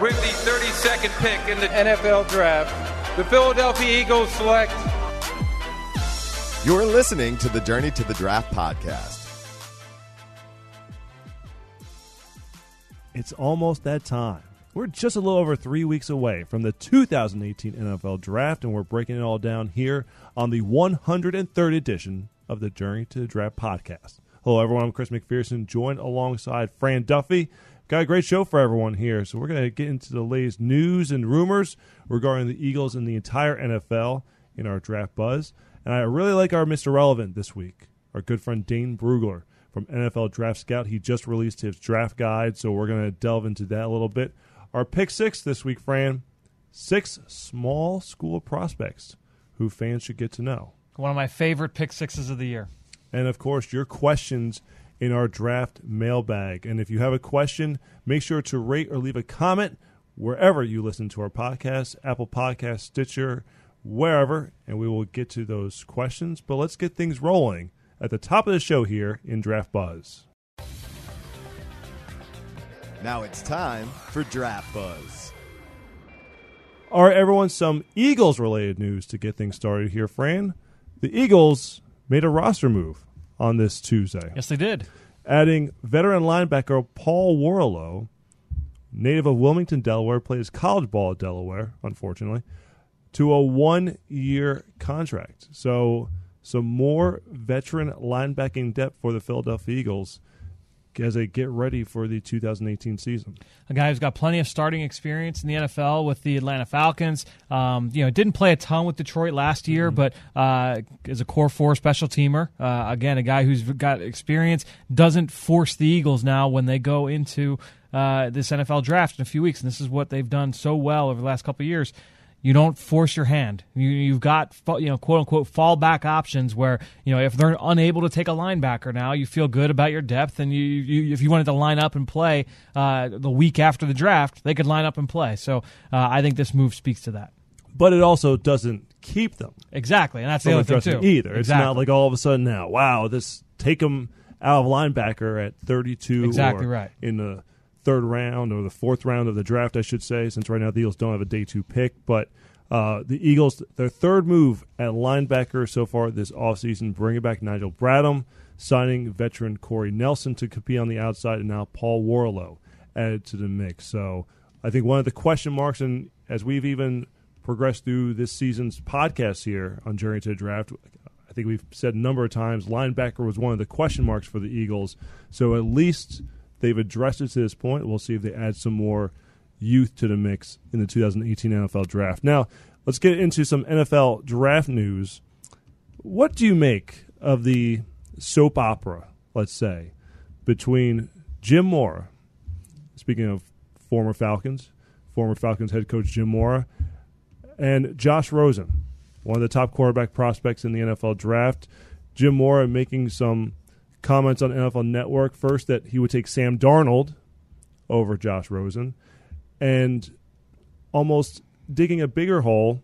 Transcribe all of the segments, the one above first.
with the 32nd pick in the NFL Draft, the Philadelphia Eagles select. You're listening to the Journey to the Draft podcast. It's almost that time. We're just a little over three weeks away from the 2018 NFL Draft, and we're breaking it all down here on the 103rd edition of the Journey to the Draft podcast. Hello, everyone. I'm Chris McPherson, joined alongside Fran Duffy. Got a great show for everyone here. So, we're going to get into the latest news and rumors regarding the Eagles and the entire NFL in our draft buzz. And I really like our Mr. Relevant this week, our good friend Dane Brugler from NFL Draft Scout. He just released his draft guide, so we're going to delve into that a little bit. Our pick six this week, Fran six small school prospects who fans should get to know. One of my favorite pick sixes of the year. And of course, your questions in our draft mailbag. And if you have a question, make sure to rate or leave a comment wherever you listen to our podcast Apple Podcast, Stitcher, wherever, and we will get to those questions. But let's get things rolling at the top of the show here in Draft Buzz. Now it's time for Draft Buzz. All right, everyone, some Eagles related news to get things started here, Fran. The Eagles made a roster move on this Tuesday. Yes, they did. Adding veteran linebacker Paul Worrilow, native of Wilmington, Delaware, plays college ball at Delaware, unfortunately, to a one year contract. So, some more veteran linebacking depth for the Philadelphia Eagles as they get ready for the 2018 season. A guy who's got plenty of starting experience in the NFL with the Atlanta Falcons. Um, you know, didn't play a ton with Detroit last year, mm-hmm. but uh, is a core four special teamer. Uh, again, a guy who's got experience doesn't force the Eagles now when they go into uh, this NFL draft in a few weeks, and this is what they've done so well over the last couple of years you don't force your hand. You, you've got you know quote unquote fallback options where you know if they're unable to take a linebacker now, you feel good about your depth, and you, you if you wanted to line up and play uh, the week after the draft, they could line up and play. So uh, I think this move speaks to that. But it also doesn't keep them exactly, and that's the other thing too. Either exactly. it's not like all of a sudden now, wow, this take them out of linebacker at 32 exactly right in the third round or the fourth round of the draft, I should say, since right now the Eagles don't have a day two pick. But uh, the Eagles, their third move at linebacker so far this offseason, bringing back Nigel Bradham, signing veteran Corey Nelson to compete on the outside, and now Paul Worrilow added to the mix. So I think one of the question marks, and as we've even progressed through this season's podcast here on Journey to the Draft, I think we've said a number of times linebacker was one of the question marks for the Eagles. So at least they've addressed it to this point. We'll see if they add some more youth to the mix in the 2018 NFL Draft. Now, let's get into some NFL draft news. What do you make of the soap opera, let's say, between Jim Mora, speaking of former Falcons, former Falcons head coach Jim Mora, and Josh Rosen, one of the top quarterback prospects in the NFL draft. Jim Mora making some comments on NFL Network first that he would take Sam Darnold over Josh Rosen, and almost digging a bigger hole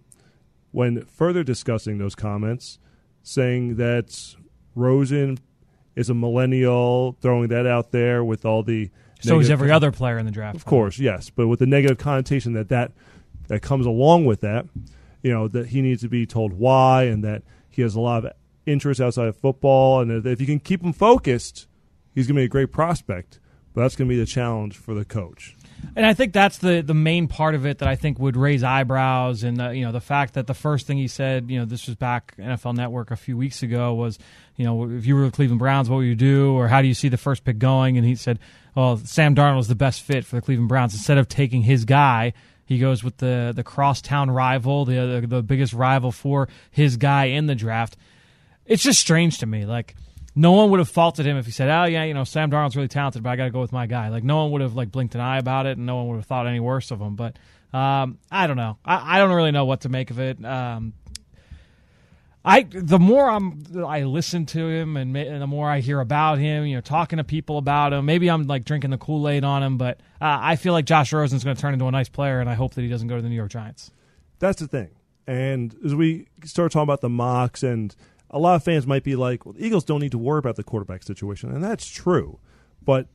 when further discussing those comments, saying that Rosen is a millennial, throwing that out there with all the. So is every con- other player in the draft. Of course, yes, but with the negative connotation that that that comes along with that, you know that he needs to be told why and that he has a lot of interest outside of football, and if you can keep him focused, he's going to be a great prospect. But that's going to be the challenge for the coach. And I think that's the the main part of it that I think would raise eyebrows, and the, you know the fact that the first thing he said, you know, this was back NFL Network a few weeks ago, was, you know, if you were the Cleveland Browns, what would you do, or how do you see the first pick going? And he said, well, Sam Darnold is the best fit for the Cleveland Browns. Instead of taking his guy, he goes with the the crosstown rival, the, the the biggest rival for his guy in the draft. It's just strange to me, like no one would have faulted him if he said, "Oh yeah, you know Sam Darnold's really talented, but I got to go with my guy." Like no one would have like blinked an eye about it, and no one would have thought any worse of him. But um, I don't know. I, I, don't really know what to make of it. Um, I the more I'm I listen to him and, and, the more I hear about him, you know, talking to people about him. Maybe I'm like drinking the Kool Aid on him, but uh, I feel like Josh Rosen's going to turn into a nice player, and I hope that he doesn't go to the New York Giants. That's the thing. And as we start talking about the mocks and a lot of fans might be like, well, the Eagles don't need to worry about the quarterback situation. And that's true. But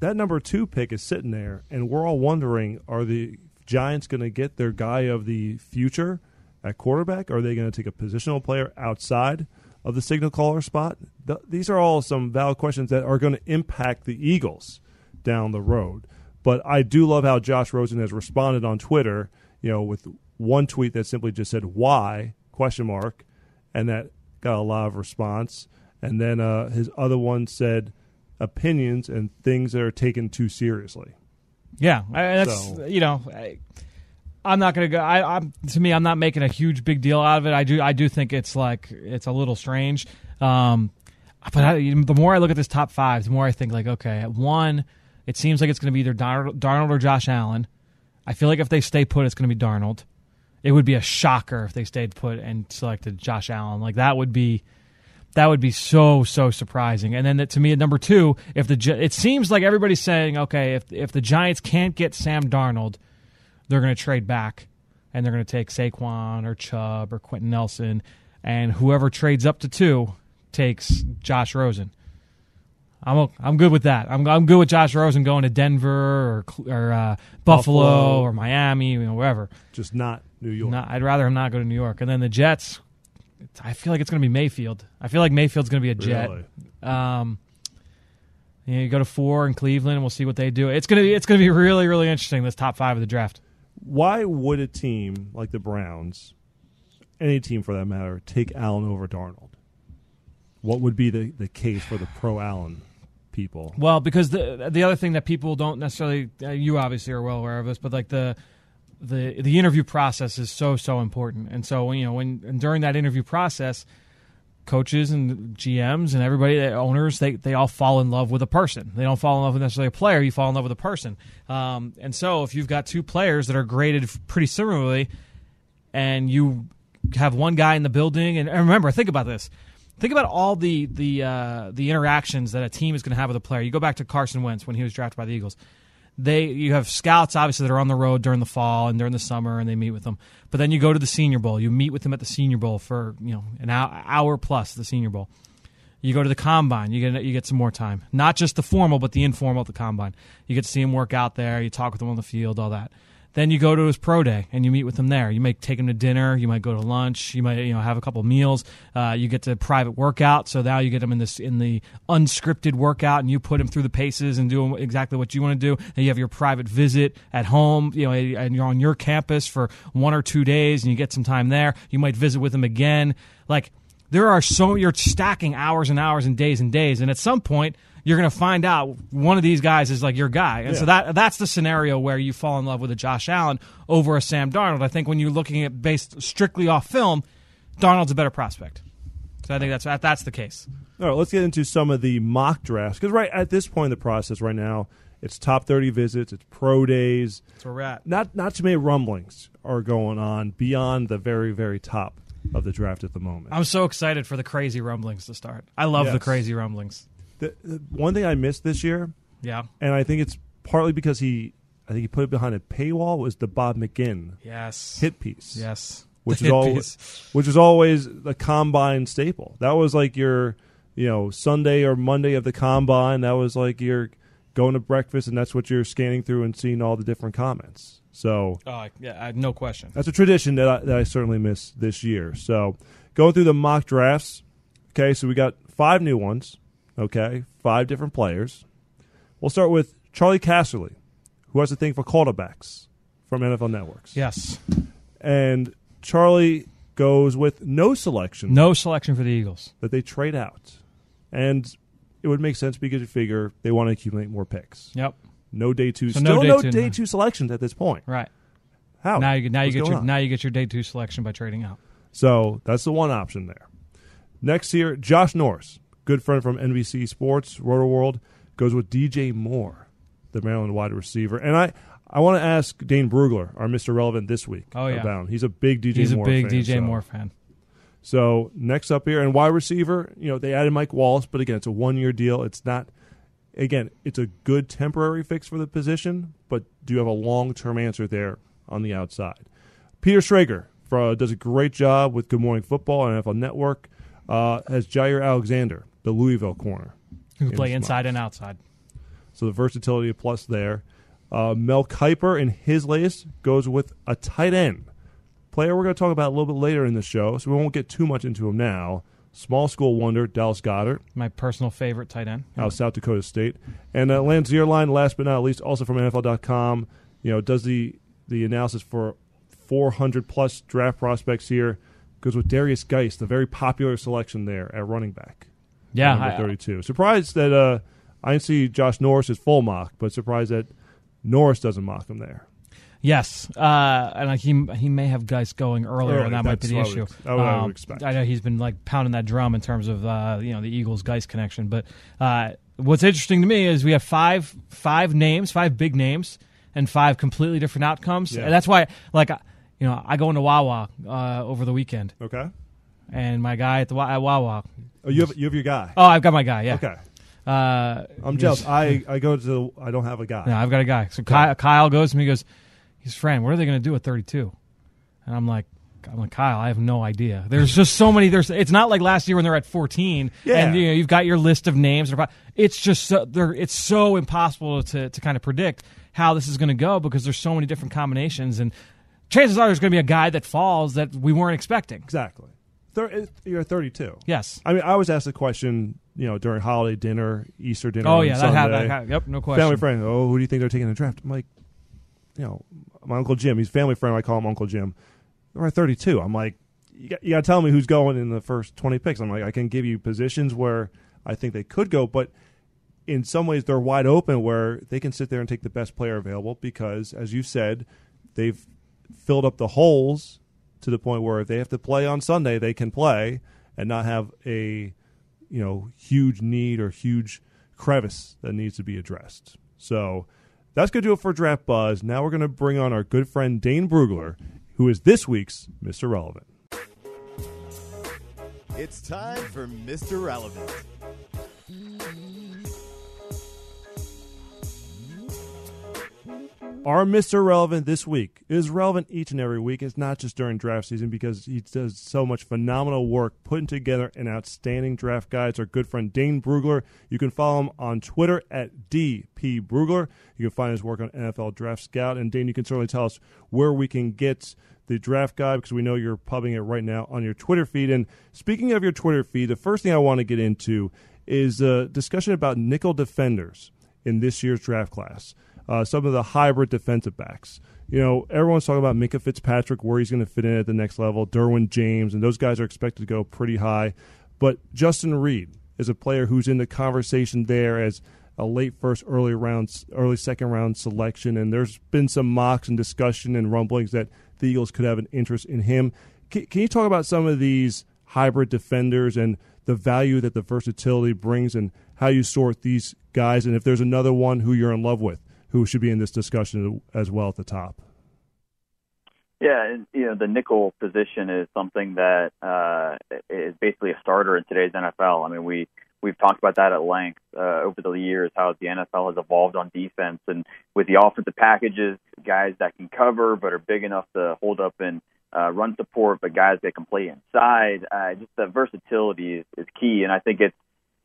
that number two pick is sitting there, and we're all wondering: Are the Giants going to get their guy of the future at quarterback? Are they going to take a positional player outside of the signal caller spot? Th- these are all some valid questions that are going to impact the Eagles down the road. But I do love how Josh Rosen has responded on Twitter. You know, with one tweet that simply just said "Why?" question mark, and that got a lot of response. And then uh, his other one said opinions and things that are taken too seriously. Yeah, I, that's So- you know, I, I'm not gonna go. I, I'm to me, I'm not making a huge big deal out of it. I do, I do think it's like it's a little strange. Um, but I, the more I look at this top five, the more I think like, okay, at one, it seems like it's going to be either Darnold, Darnold or Josh Allen. I feel like if they stay put, it's going to be Darnold. It would be a shocker if they stayed put and selected Josh Allen. Like that would be that would be so so surprising. And then to me at number two, if the it seems like everybody's saying, okay, if if the Giants can't get Sam Darnold, they're going to trade back and they're going to take Saquon or Chubb or Quenton Nelson, and whoever trades up to two takes Josh Rosen. I'm I'm good with that. I'm I'm good with Josh Rosen going to Denver or or uh, Buffalo, Buffalo. or Miami, you know, wherever. Just not New York. I'd rather him not go to New York. And then the Jets, I feel like it's going to be Mayfield. I feel like Mayfield's going to be a Jet. Really? Um, you, know, you go to four in Cleveland, and we'll see what they do. It's gonna be it's gonna be really really interesting. This top five of the draft. Why would a team like the Browns, any team for that matter, take Allen over Darnold? What would be the, the case for the pro Allen people? Well, because the the other thing that people don't necessarily uh, you obviously are well aware of this, but like the the the interview process is so so important, and so you know when and during that interview process, coaches and GMs and everybody, owners, they they all fall in love with a person. They don't fall in love with necessarily a player. You fall in love with a person. Um, and so if you've got two players that are graded pretty similarly, and you have one guy in the building, and, and remember, think about this. Think about all the the uh, the interactions that a team is going to have with a player. You go back to Carson Wentz when he was drafted by the Eagles. They you have scouts obviously that are on the road during the fall and during the summer, and they meet with them. But then you go to the Senior Bowl. You meet with them at the Senior Bowl for you know an hour, hour plus the Senior Bowl. You go to the combine. You get you get some more time. Not just the formal, but the informal at the combine. You get to see him work out there. You talk with him on the field, all that. Then you go to his pro day and you meet with him there. You might take him to dinner. You might go to lunch. You might you know have a couple meals. Uh, you get to private workout. So now you get him in this in the unscripted workout and you put him through the paces and do exactly what you want to do. And you have your private visit at home. You know, and you're on your campus for one or two days and you get some time there. You might visit with him again. Like there are so you're stacking hours and hours and days and days, and at some point you're going to find out one of these guys is like your guy, and so that that's the scenario where you fall in love with a Josh Allen over a Sam Darnold. I think when you're looking at based strictly off film, Darnold's a better prospect. So I think that's that, that's the case. All right, let's get into some of the mock drafts because right at this point in the process, right now, it's top thirty visits, it's pro days. That's where we're at. Not not too many rumblings are going on beyond the very very top of the draft at the moment. I'm so excited for the crazy rumblings to start. I love the crazy rumblings. The, the one thing I missed this year, Yeah. and I think it's partly because he, I think he put it behind a paywall, was the Bob McGinn Yes. hit piece. Yes. which is always which is always the combine staple. That was like your you know Sunday or Monday of the combine. That was like you're going to breakfast, and that's what you're scanning through and seeing all the different comments. So Oh yeah, I- no question. that's a tradition that I, that I certainly miss this year. So going through the mock drafts. Okay, so we got five new ones. Okay, five different players. We'll start with Charley Casserly, who has a thing for quarterbacks from NFL Networks. Yes. And Charlie goes with no selection No selection for the Eagles. that they trade out. And it would make sense because you figure they want to accumulate more picks. Yep. No day two. So no day no two, day two selections at this point. Right. How? Now you now you get your on? now you get your day two selection by trading out. So that's the one option there. Next here, Josh Norris, good friend from NBC Sports, Roto World, goes with DJ Moore, the Maryland wide receiver. And I, I want to ask Dane Brugler, our Mr. Relevant this week, Oh, yeah. about him. He's a big DJ He's a Moore big fan, DJ so- Moore fan. So next up here, and wide receiver, you know, they added Mike Wallace, but again, it's a one year deal. It's not, again, it's a good temporary fix for the position, but do you have a long term answer there on the outside? Peter Schrager for, does a great job with Good Morning Football and NFL Network. Uh, has Jaire Alexander, the Louisville corner. Who can play inside and outside. So the versatility plus there. Uh, Mel Kiper in his latest goes with a tight end player we're going to talk about a little bit later in the show, so we won't get too much into him now. Small school wonder, Dallas Goedert. My personal favorite tight end. Out of South Dakota State. And uh, Lance Zierlein, last but not least, also from NFL.com, you know, does the, the analysis for 400 plus draft prospects here. Goes with Darius Guice, the very popular selection there at running back. Yeah. Number I, 32. Surprised that uh, I didn't see Josh Norris's full mock, but surprised that Norris doesn't mock him there. Yes, uh, and he he may have guys going earlier, and that might be the issue. I would, I would um, expect. I know he's been like pounding that drum in terms of uh, you know the Eagles Guice connection. But uh, what's interesting to me is we have five five names, five big names, and five completely different outcomes. Yeah. And that's why, like, you know, I go into Wawa uh, over the weekend. Okay. And my guy at the at Wawa. Oh, you have you have your guy. Oh, I've got my guy. Yeah. Okay. Uh, I'm jealous. I, I go to I don't have a guy. No, I've got a guy. So Kyle, Kyle goes to me. He goes, he's Fran, what are they going to do at 32? And I'm like, I'm like Kyle. I have no idea. There's just so many. There's. It's not like last year when they're at 14, yeah. and you know you've got your list of names. It's just so, it's so impossible to to kind of predict how this is going to go because there's so many different combinations, and chances are there's going to be a guy that falls that we weren't expecting. Exactly. Eh, you're 32. Yes. I mean, I was asked the question, you know, during holiday dinner, Easter dinner. Oh yeah, that happened. Yep, no question. Family friend. Oh, who do you think they're taking in the draft? I'm like, you know, my uncle Jim. He's family friend. I call him Uncle Jim. We're at 32. I'm like, you got, you got to tell me who's going in the first 20 picks. I'm like, I can give you positions where I think they could go, but in some ways they're wide open where they can sit there and take the best player available because, as you said, they've filled up the holes to the point where if they have to play on Sunday, they can play and not have a you know huge need or huge crevice that needs to be addressed. So that's going to do it for Draft Buzz. Now we're going to bring on our good friend Dane Brugler, who is this week's Mr. Relevant. It's time for Mr. Relevant. Our Mr. Relevant this week is relevant each and every week. It's not just during draft season because he does so much phenomenal work putting together an outstanding draft guide. It's our good friend Dane Brugler. You can follow him on Twitter at DP Brugler. You can find his work on NFL Draft Scout. And Dane, you can certainly tell us where we can get the draft guide because we know you're pubbing it right now on your Twitter feed. And speaking of your Twitter feed, the first thing I want to get into is a discussion about nickel defenders in this year's draft class uh, some of the hybrid defensive backs. You know, everyone's talking about Minkah Fitzpatrick, where he's going to fit in at the next level, Derwin James, and those guys are expected to go pretty high. But Justin Reid is a player who's in the conversation there as a late first, early round, early second round selection. And there's been some mocks and discussion and rumblings that the Eagles could have an interest in him. Can, can you talk about some of these hybrid defenders and the value that the versatility brings and how you sort these guys? And if there's another one who you're in love with? Who should be in this discussion as well at the top. Yeah, and, you know the nickel position is something that uh, is basically a starter in today's NFL. I mean, we we've talked about that at length uh, over the years, how the NFL has evolved on defense, and with the offensive packages, guys that can cover but are big enough to hold up and uh, run support, but guys that can play inside. Uh, just the versatility is, is key, and I think it's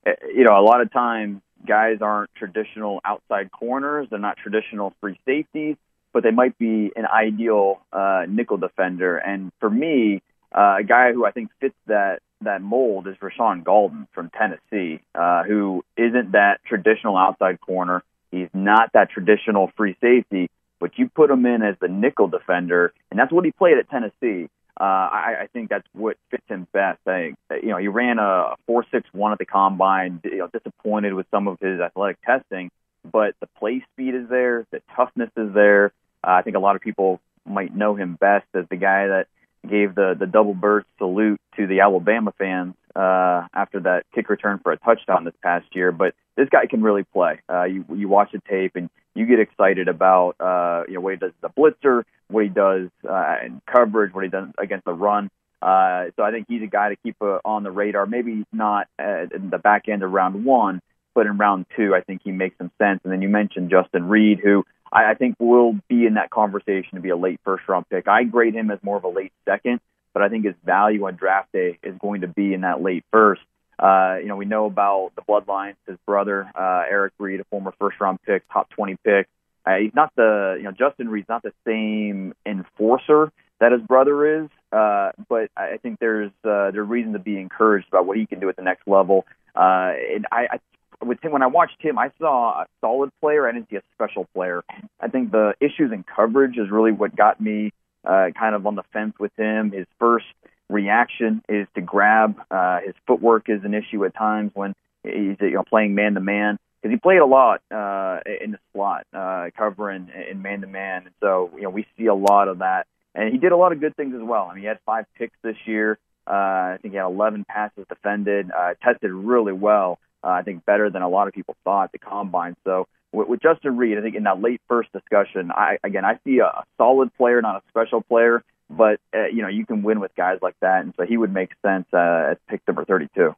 uh, you know a lot of times guys aren't traditional outside corners. They're not traditional free safeties, but they might be an ideal uh, nickel defender. And for me, uh, a guy who I think fits that that mold is Rashaan Gaulden from Tennessee, uh, who isn't that traditional outside corner. He's not that traditional free safety, but you put him in as the nickel defender, and that's what he played at Tennessee uh, I, I think that's what fits him best. I, you know, he ran a four six one at the combine. You know, disappointed with some of his athletic testing, but the play speed is there, the toughness is there. Uh, I think a lot of people might know him best as the guy that gave the the double burst salute to the Alabama fans uh, after that kick return for a touchdown this past year. But this guy can really play. Uh, you you watch the tape and you get excited about uh, you know what he does a blitzer, what he does uh, in coverage, what he does against the run. Uh, so I think he's a guy to keep uh, on the radar. Maybe he's not uh, in the back end of round one, but in round two, I think he makes some sense. And then you mentioned Justin Reid, who I, I think will be in that conversation to be a late first round pick. I grade him as more of a late second, but I think his value on draft day is going to be in that late first. Uh, you know, we know about the bloodlines. His brother, uh, Eric Reid, a former first round pick, top 20 pick. Uh, he's not the, you know, Justin Reid's not the same enforcer that his brother is, uh, but I think there's uh, there's reason to be encouraged about what he can do at the next level. Uh, and I, I with him when I watched him, I saw a solid player. I didn't see a special player. I think the issues in coverage is really what got me uh, kind of on the fence with him. His first reaction is to grab. Uh, his footwork is an issue at times when he's you know playing man to man because he played a lot uh, in the slot, uh, covering in man to man. So you know we see a lot of that, and he did a lot of good things as well. I mean, he had five picks this year. Uh, I think he had 11 passes defended. Uh, tested really well. Uh, I think better than a lot of people thought at the combine. So with, with Justin Reid, I think in that late first discussion, I again I see a, a solid player, not a special player, but uh, you know you can win with guys like that, and so he would make sense uh, at pick number 32.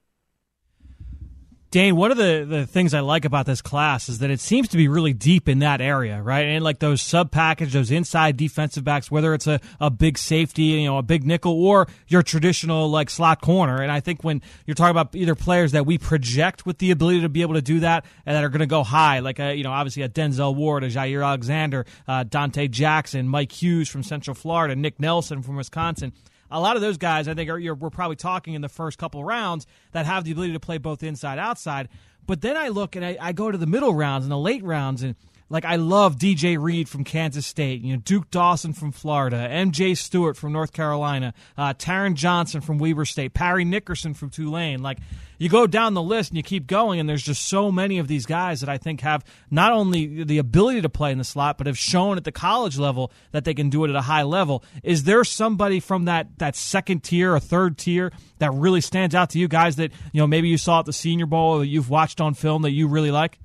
Dane, one of the, the things I like about this class is that it seems to be really deep in that area, right? And like those sub package, those inside defensive backs, whether it's a, a big safety, you know, a big nickel or your traditional like slot corner. And I think when you're talking about either players that we project with the ability to be able to do that and that are going to go high, like, a, you know, obviously a Denzel Ward, a Jaire Alexander, uh, Donte Jackson, Mike Hughes from Central Florida, Nick Nelson from Wisconsin a lot of those guys, I think, are we're probably talking in the first couple rounds that have the ability to play both inside outside. But then I look and I, I go to the middle rounds and the late rounds and like I love DJ Reed from Kansas State, you know Duke Dawson from Florida, MJ Stewart from North Carolina, uh, Taron Johnson from Weber State, Parry Nickerson from Tulane. Like you go down the list and you keep going, and there's just so many of these guys that I think have not only the ability to play in the slot, but have shown at the college level that they can do it at a high level. Is there somebody from that that second tier or third tier that really stands out to you guys that you know maybe you saw at the Senior Bowl or that you've watched on film that you really like?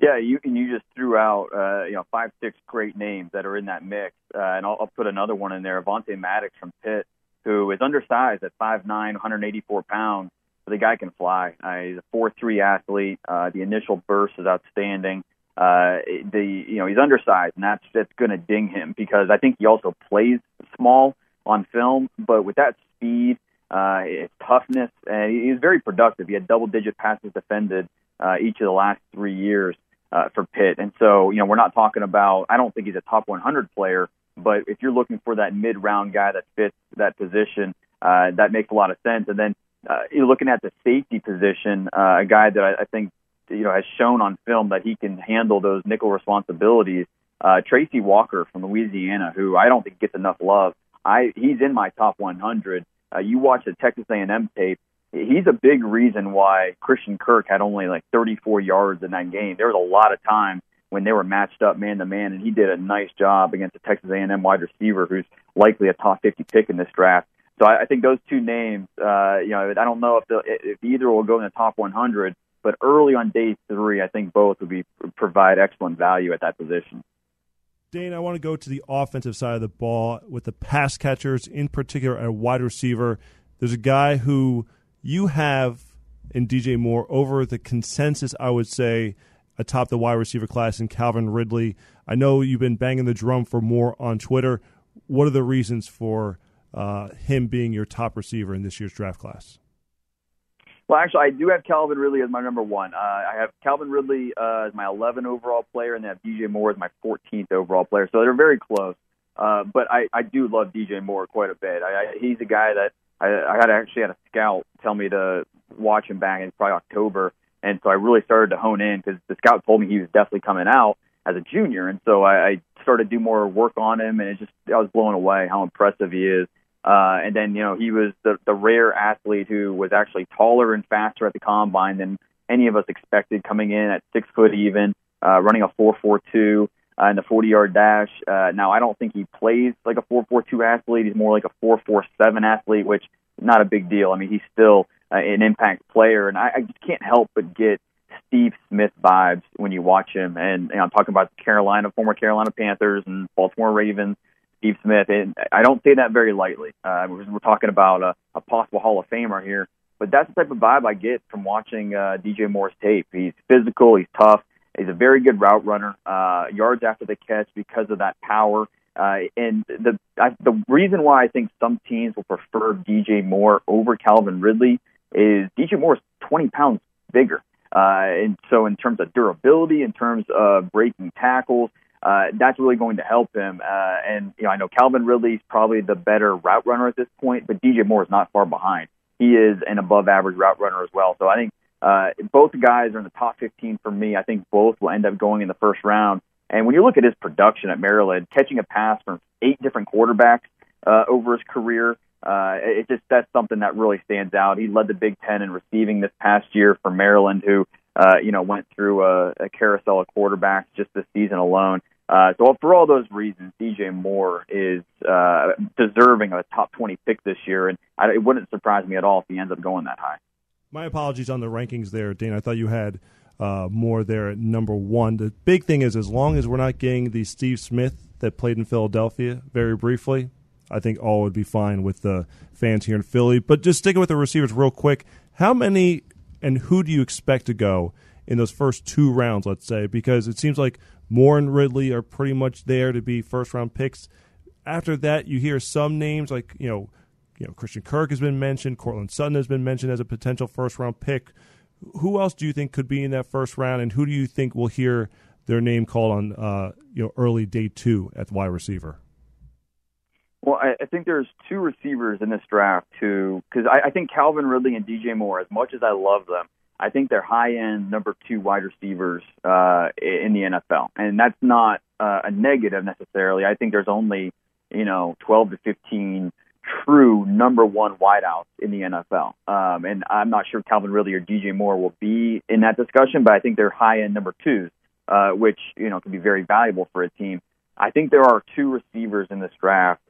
Yeah, you and you just threw out uh, you know five six great names that are in that mix, uh, and I'll, I'll put another one in there, Avonte Maddox from Pitt, who is undersized at five nine, 184 pounds, but the guy can fly. Uh, he's a four three athlete. Uh, the initial burst is outstanding. Uh, the you know he's undersized, and that's that's going to ding him because I think he also plays small on film, but with that speed, uh, his toughness, and he's very productive. He had double digit passes defended uh, each of the last three years uh, for Pitt. And so, you know, we're not talking about, I don't think he's a top 100 player, but if you're looking for that mid round guy that fits that position, uh, that makes a lot of sense. And then uh, you're looking at the safety position, uh, a guy that I, I think, you know, has shown on film that he can handle those nickel responsibilities. Uh, Tracy Walker from Louisiana, who I don't think gets enough love. I he's in my top 100. Uh, you watch the Texas A&M tape, he's a big reason why Christian Kirk had only like 34 yards in that game. There was a lot of time when they were matched up man to man, and he did a nice job against a Texas A&M wide receiver who's likely a top 50 pick in this draft. So I, I think those two names, uh, you know, I don't know if if either will go in the top 100, but early on day three, I think both would be provide excellent value at that position. Dane, I want to go to the offensive side of the ball with the pass catchers, in particular, a wide receiver. There's a guy who you have in DJ Moore over the consensus, I would say, atop the wide receiver class in Calvin Ridley. I know you've been banging the drum for Moore on Twitter. What are the reasons for uh, him being your top receiver in this year's draft class? Well, actually, I do have Calvin Ridley as my number one. Uh, I have Calvin Ridley uh, as my 11 overall player, and then DJ Moore as my 14th overall player. So they're very close. Uh, but I, I do love DJ Moore quite a bit. I, I, he's a guy that I, I had actually had a scout tell me to watch him back in probably October, and so I really started to hone in because the scout told me he was definitely coming out as a junior, and so I, I started to do more work on him, and it just I was blown away how impressive he is. Uh, and then you know he was the the rare athlete who was actually taller and faster at the combine than any of us expected, coming in at six foot even, uh, running a four four two uh, in the 40 yard dash. Uh, now, I don't think he plays like a 4.42 athlete. He's more like a 4.47 athlete, which not a big deal. I mean, he's still uh, an impact player, and I, I just can't help but get Steve Smith vibes when you watch him. And know, I'm talking about Carolina, former Carolina Panthers and Baltimore Ravens. Steve Smith, and I don't say that very lightly. Uh, we're, we're talking about a, a possible Hall of Famer here, but that's the type of vibe I get from watching uh, DJ Moore's tape. He's physical, he's tough, He's a very good route runner, uh, yards after the catch because of that power. Uh, and the I, the reason why I think some teams will prefer DJ Moore over Calvin Ridley is DJ Moore is 20 pounds bigger. Uh, and so, in terms of durability, in terms of breaking tackles, uh, that's really going to help him. Uh, and you know, I know Calvin Ridley's probably the better route runner at this point, but DJ Moore is not far behind. He is an above-average route runner as well. So I think uh, both guys are in the top 15 for me. I think both will end up going in the first round. And when you look at his production at Maryland, catching a pass from eight different quarterbacks uh, over his career, uh, it just that's something that really stands out. He led the Big Ten in receiving this past year for Maryland, who uh, you know went through a, a carousel of quarterbacks just this season alone. Uh, so for all those reasons, DJ Moore is uh, deserving of a top 20 pick this year, and I, it wouldn't surprise me at all if he ends up going that high. My apologies on the rankings there, Dane. I thought you had uh, Moore there at number one. The big thing is, as long as we're not getting the Steve Smith that played in Philadelphia very briefly, I think all would be fine with the fans here in Philly. But just sticking with the receivers real quick, how many and who do you expect to go in those first two rounds, let's say? Because it seems like Moore and Ridley are pretty much there to be first round picks. After that, you hear some names like, you know, you know, Christian Kirk has been mentioned, Courtland Sutton has been mentioned as a potential first round pick. Who else do you think could be in that first round, and who do you think will hear their name called on, uh, you know, early day two at wide receiver? Well, I, I think there's two receivers in this draft who, because I, I think Calvin Ridley and DJ Moore, as much as I love them, I think they're high end number two wide receivers uh, in the NFL, and that's not uh, a negative necessarily. I think there's only you know 12 to 15 true number one wideouts in the NFL, um, and I'm not sure Calvin Ridley or DJ Moore will be in that discussion, but I think they're high end number twos, uh, which you know can be very valuable for a team. I think there are two receivers in this draft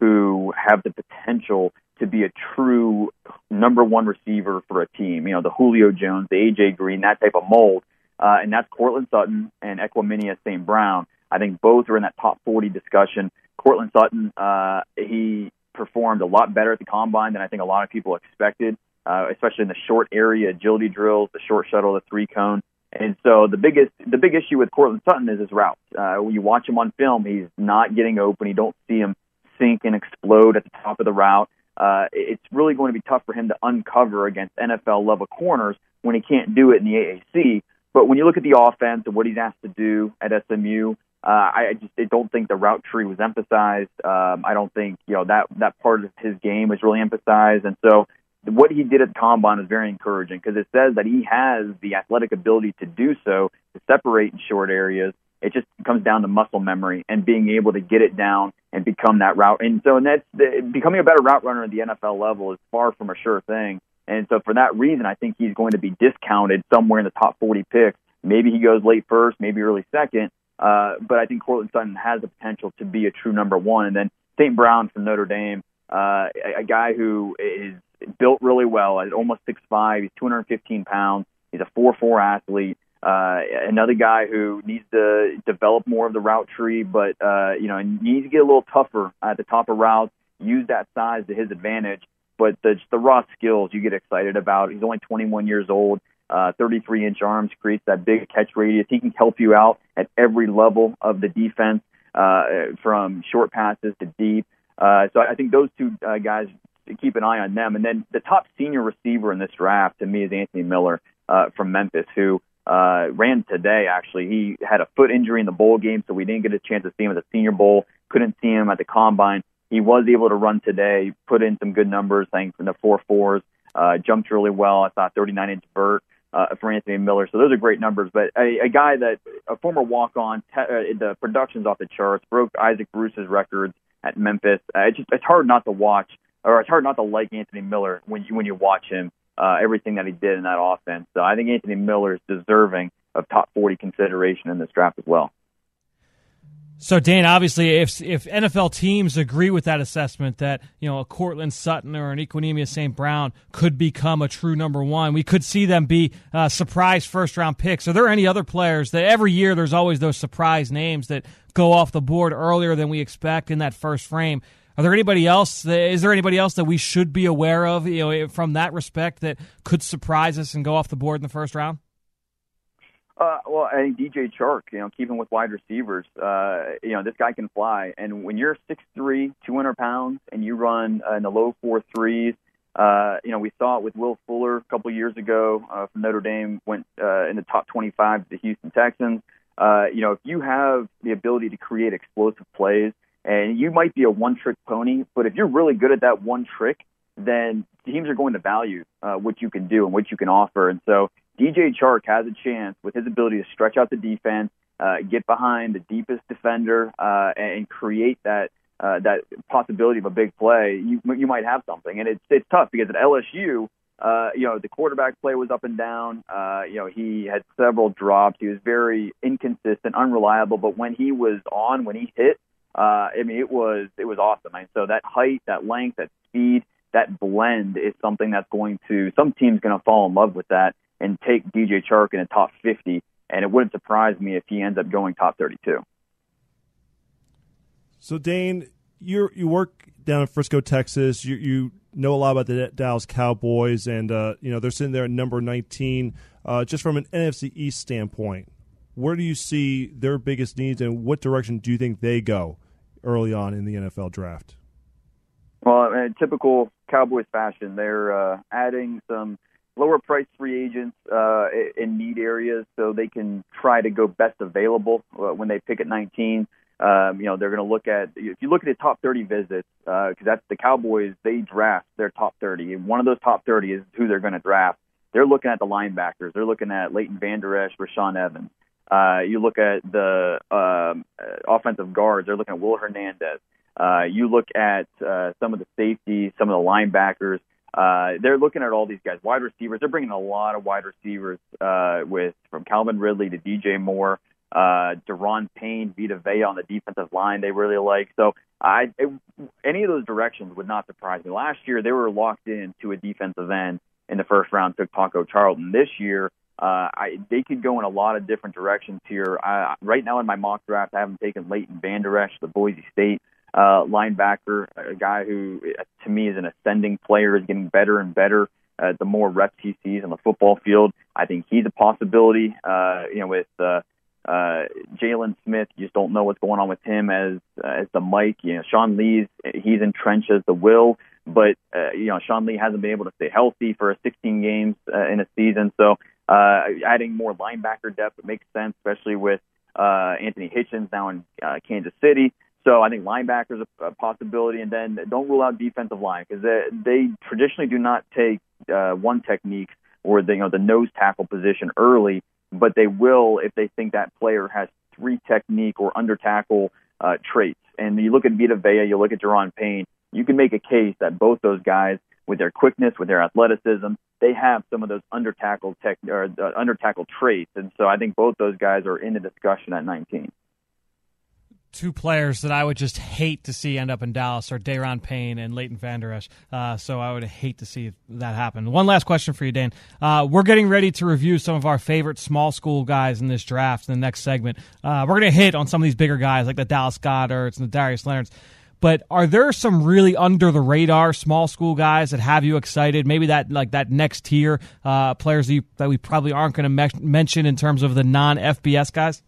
who have the potential to be a true number one receiver for a team. You know, the Julio Jones, the AJ Green, that type of mold. Uh, and that's Courtland Sutton and Equanimeous St. Brown. I think both are in that top 40 discussion. Courtland Sutton, uh, he performed a lot better at the combine than I think a lot of people expected, uh, especially in the short area agility drills, the short shuttle, the three cone. And so the biggest the big issue with Courtland Sutton is his route. Uh, when you watch him on film, he's not getting open. You don't see him sink and explode at the top of the route uh, it's really going to be tough for him to uncover against NFL level corners when he can't do it in the AAC. But when you look at the offense and what he's asked to do at SMU, uh, I just I don't think the route tree was emphasized. Um, I don't think you know that that part of his game was really emphasized, and so what he did at the combine is very encouraging because it says that he has the athletic ability to do so to separate in short areas it just comes down to muscle memory and being able to get it down and become that route. And so, and that's the, becoming a better route runner at the NFL level is far from a sure thing. And so, for that reason, I think he's going to be discounted somewhere in the top 40 picks. Maybe he goes late first, maybe early second. Uh, but I think Courtland Sutton has the potential to be a true number one. And then St. Brown from Notre Dame, uh, a, a guy who is built really well at almost 6'5. He's 215 pounds. He's a 4'4 athlete. Uh, another guy who needs to develop more of the route tree, but uh, you know needs to get a little tougher at the top of routes. Use that size to his advantage, but the just the raw skills you get excited about. He's only 21 years old. Uh, 33 inch arms creates that big catch radius. He can help you out at every level of the defense, uh, from short passes to deep. Uh, so I think those two uh, guys keep an eye on them. And then the top senior receiver in this draft to me is Anthony Miller uh, from Memphis, who uh, ran today. Actually, he had a foot injury in the bowl game, so we didn't get a chance to see him at the Senior Bowl. Couldn't see him at the combine. He was able to run today, put in some good numbers, thanks to the four fours. Uh, jumped really well. I thought 39 inch vert uh, for Anthony Miller. So those are great numbers. But a, a guy that a former walk on, te- uh, the production's off the charts. Broke Isaac Bruce's records at Memphis. Uh, it's just it's hard not to watch, or it's hard not to like Anthony Miller when you when you watch him uh, everything that he did in that offense. So I think Anthony Miller is deserving of top 40 consideration in this draft as well. So Dan, obviously, if if NFL teams agree with that assessment that you know a Courtland Sutton or an Equanimeous St. Brown could become a true number one, we could see them be uh, surprise first round picks. Are there any other players that every year there's always those surprise names that go off the board earlier than we expect in that first frame? Are there anybody else? That, is there anybody else that we should be aware of? You know, from that respect, that could surprise us and go off the board in the first round. Uh, well, I think DJ Chark, you know, keeping with wide receivers, uh, you know, this guy can fly. And when you're 6'3", 200 pounds, and you run uh, in the low four threes, Uh, you know, we saw it with Will Fuller a couple years ago uh, from Notre Dame, went uh, in the top 25 to the Houston Texans. Uh, you know, if you have the ability to create explosive plays, and you might be a one-trick pony, but if you're really good at that one trick, then teams are going to value uh, what you can do and what you can offer. And so DJ Chark has a chance with his ability to stretch out the defense, uh, get behind the deepest defender, uh, and create that uh, that possibility of a big play. You you might have something, and it's it's tough because at LSU. Uh, you know, the quarterback play was up and down. Uh, you know, he had several drops. He was very inconsistent, unreliable. But when he was on, when he hit, uh, I mean, it was it was awesome. And so that height, that length, that speed, that blend is something that's going to some teams going to fall in love with that and take DJ Chark in the top 50. And it wouldn't surprise me if he ends up going top 32. So Dane, you you work down in Frisco, Texas. You you know a lot about the Dallas Cowboys, and uh, you know they're sitting there at number 19. Uh, just from an NFC East standpoint, where do you see their biggest needs, and what direction do you think they go early on in the NFL draft? Well, in typical Cowboys fashion, they're uh, adding some lower price free agents uh, in need areas so they can try to go best available uh, when they pick at 19. Um, you know, they're going to look at if you look at the top 30 visits because uh, that's the Cowboys. They draft their top 30, and one of those top 30 is who they're going to draft. They're looking at the linebackers. They're looking at Leighton Vander Esch, Rashaan Evans. Uh, you look at the um, offensive guards. They're looking at Will Hernandez. Uh, you look at uh, some of the safeties, some of the linebackers. Uh, they're looking at all these guys, wide receivers. They're bringing a lot of wide receivers uh, with from Calvin Ridley to DJ Moore, uh, Daron Payne, Vita Vea on the defensive line. They really like. So I it, any of those directions would not surprise me. Last year they were locked in to a defensive end in the first round. Took Taco Charlton. This year uh, I, they could go in a lot of different directions here. I, right now in my mock draft, I haven't taken Leighton Vander Esch, the Boise State uh, linebacker, a guy who to me is an ascending player, is getting better and better. Uh, the more reps he sees on the football field, I think he's a possibility. Uh, you know, with uh, uh, Jaylon Smith, you just don't know what's going on with him as uh, as the Mike. You know, Sean Lee's he's entrenched as the Will, but uh, you know Sean Lee hasn't been able to stay healthy for 16 games uh, in a season. So uh, adding more linebacker depth makes sense, especially with uh, Anthony Hitchens now in uh, Kansas City. So I think linebackers a, a possibility, and then don't rule out defensive line because they, they traditionally do not take uh, one technique or the you know the nose tackle position early, but they will if they think that player has three technique or under tackle uh, traits. And you look at Vita Vea, you look at Daron Payne, you can make a case that both those guys, with their quickness, with their athleticism, they have some of those under tackle tech or uh, under tackle traits. And so I think both those guys are in the discussion at 19 two players that I would just hate to see end up in Dallas are Daron Payne and Leighton Vander Esch. Uh, so I would hate to see that happen. One last question for you, Dan. Uh, we're getting ready to review some of our favorite small school guys in this draft in the next segment. Uh, we're going to hit on some of these bigger guys like the Dallas Goederts and the Darius Leonards. But are there some really under the radar small school guys that have you excited? Maybe that like that next tier uh, players that, you, that, we probably aren't going to me- mention in terms of the non FBS guys.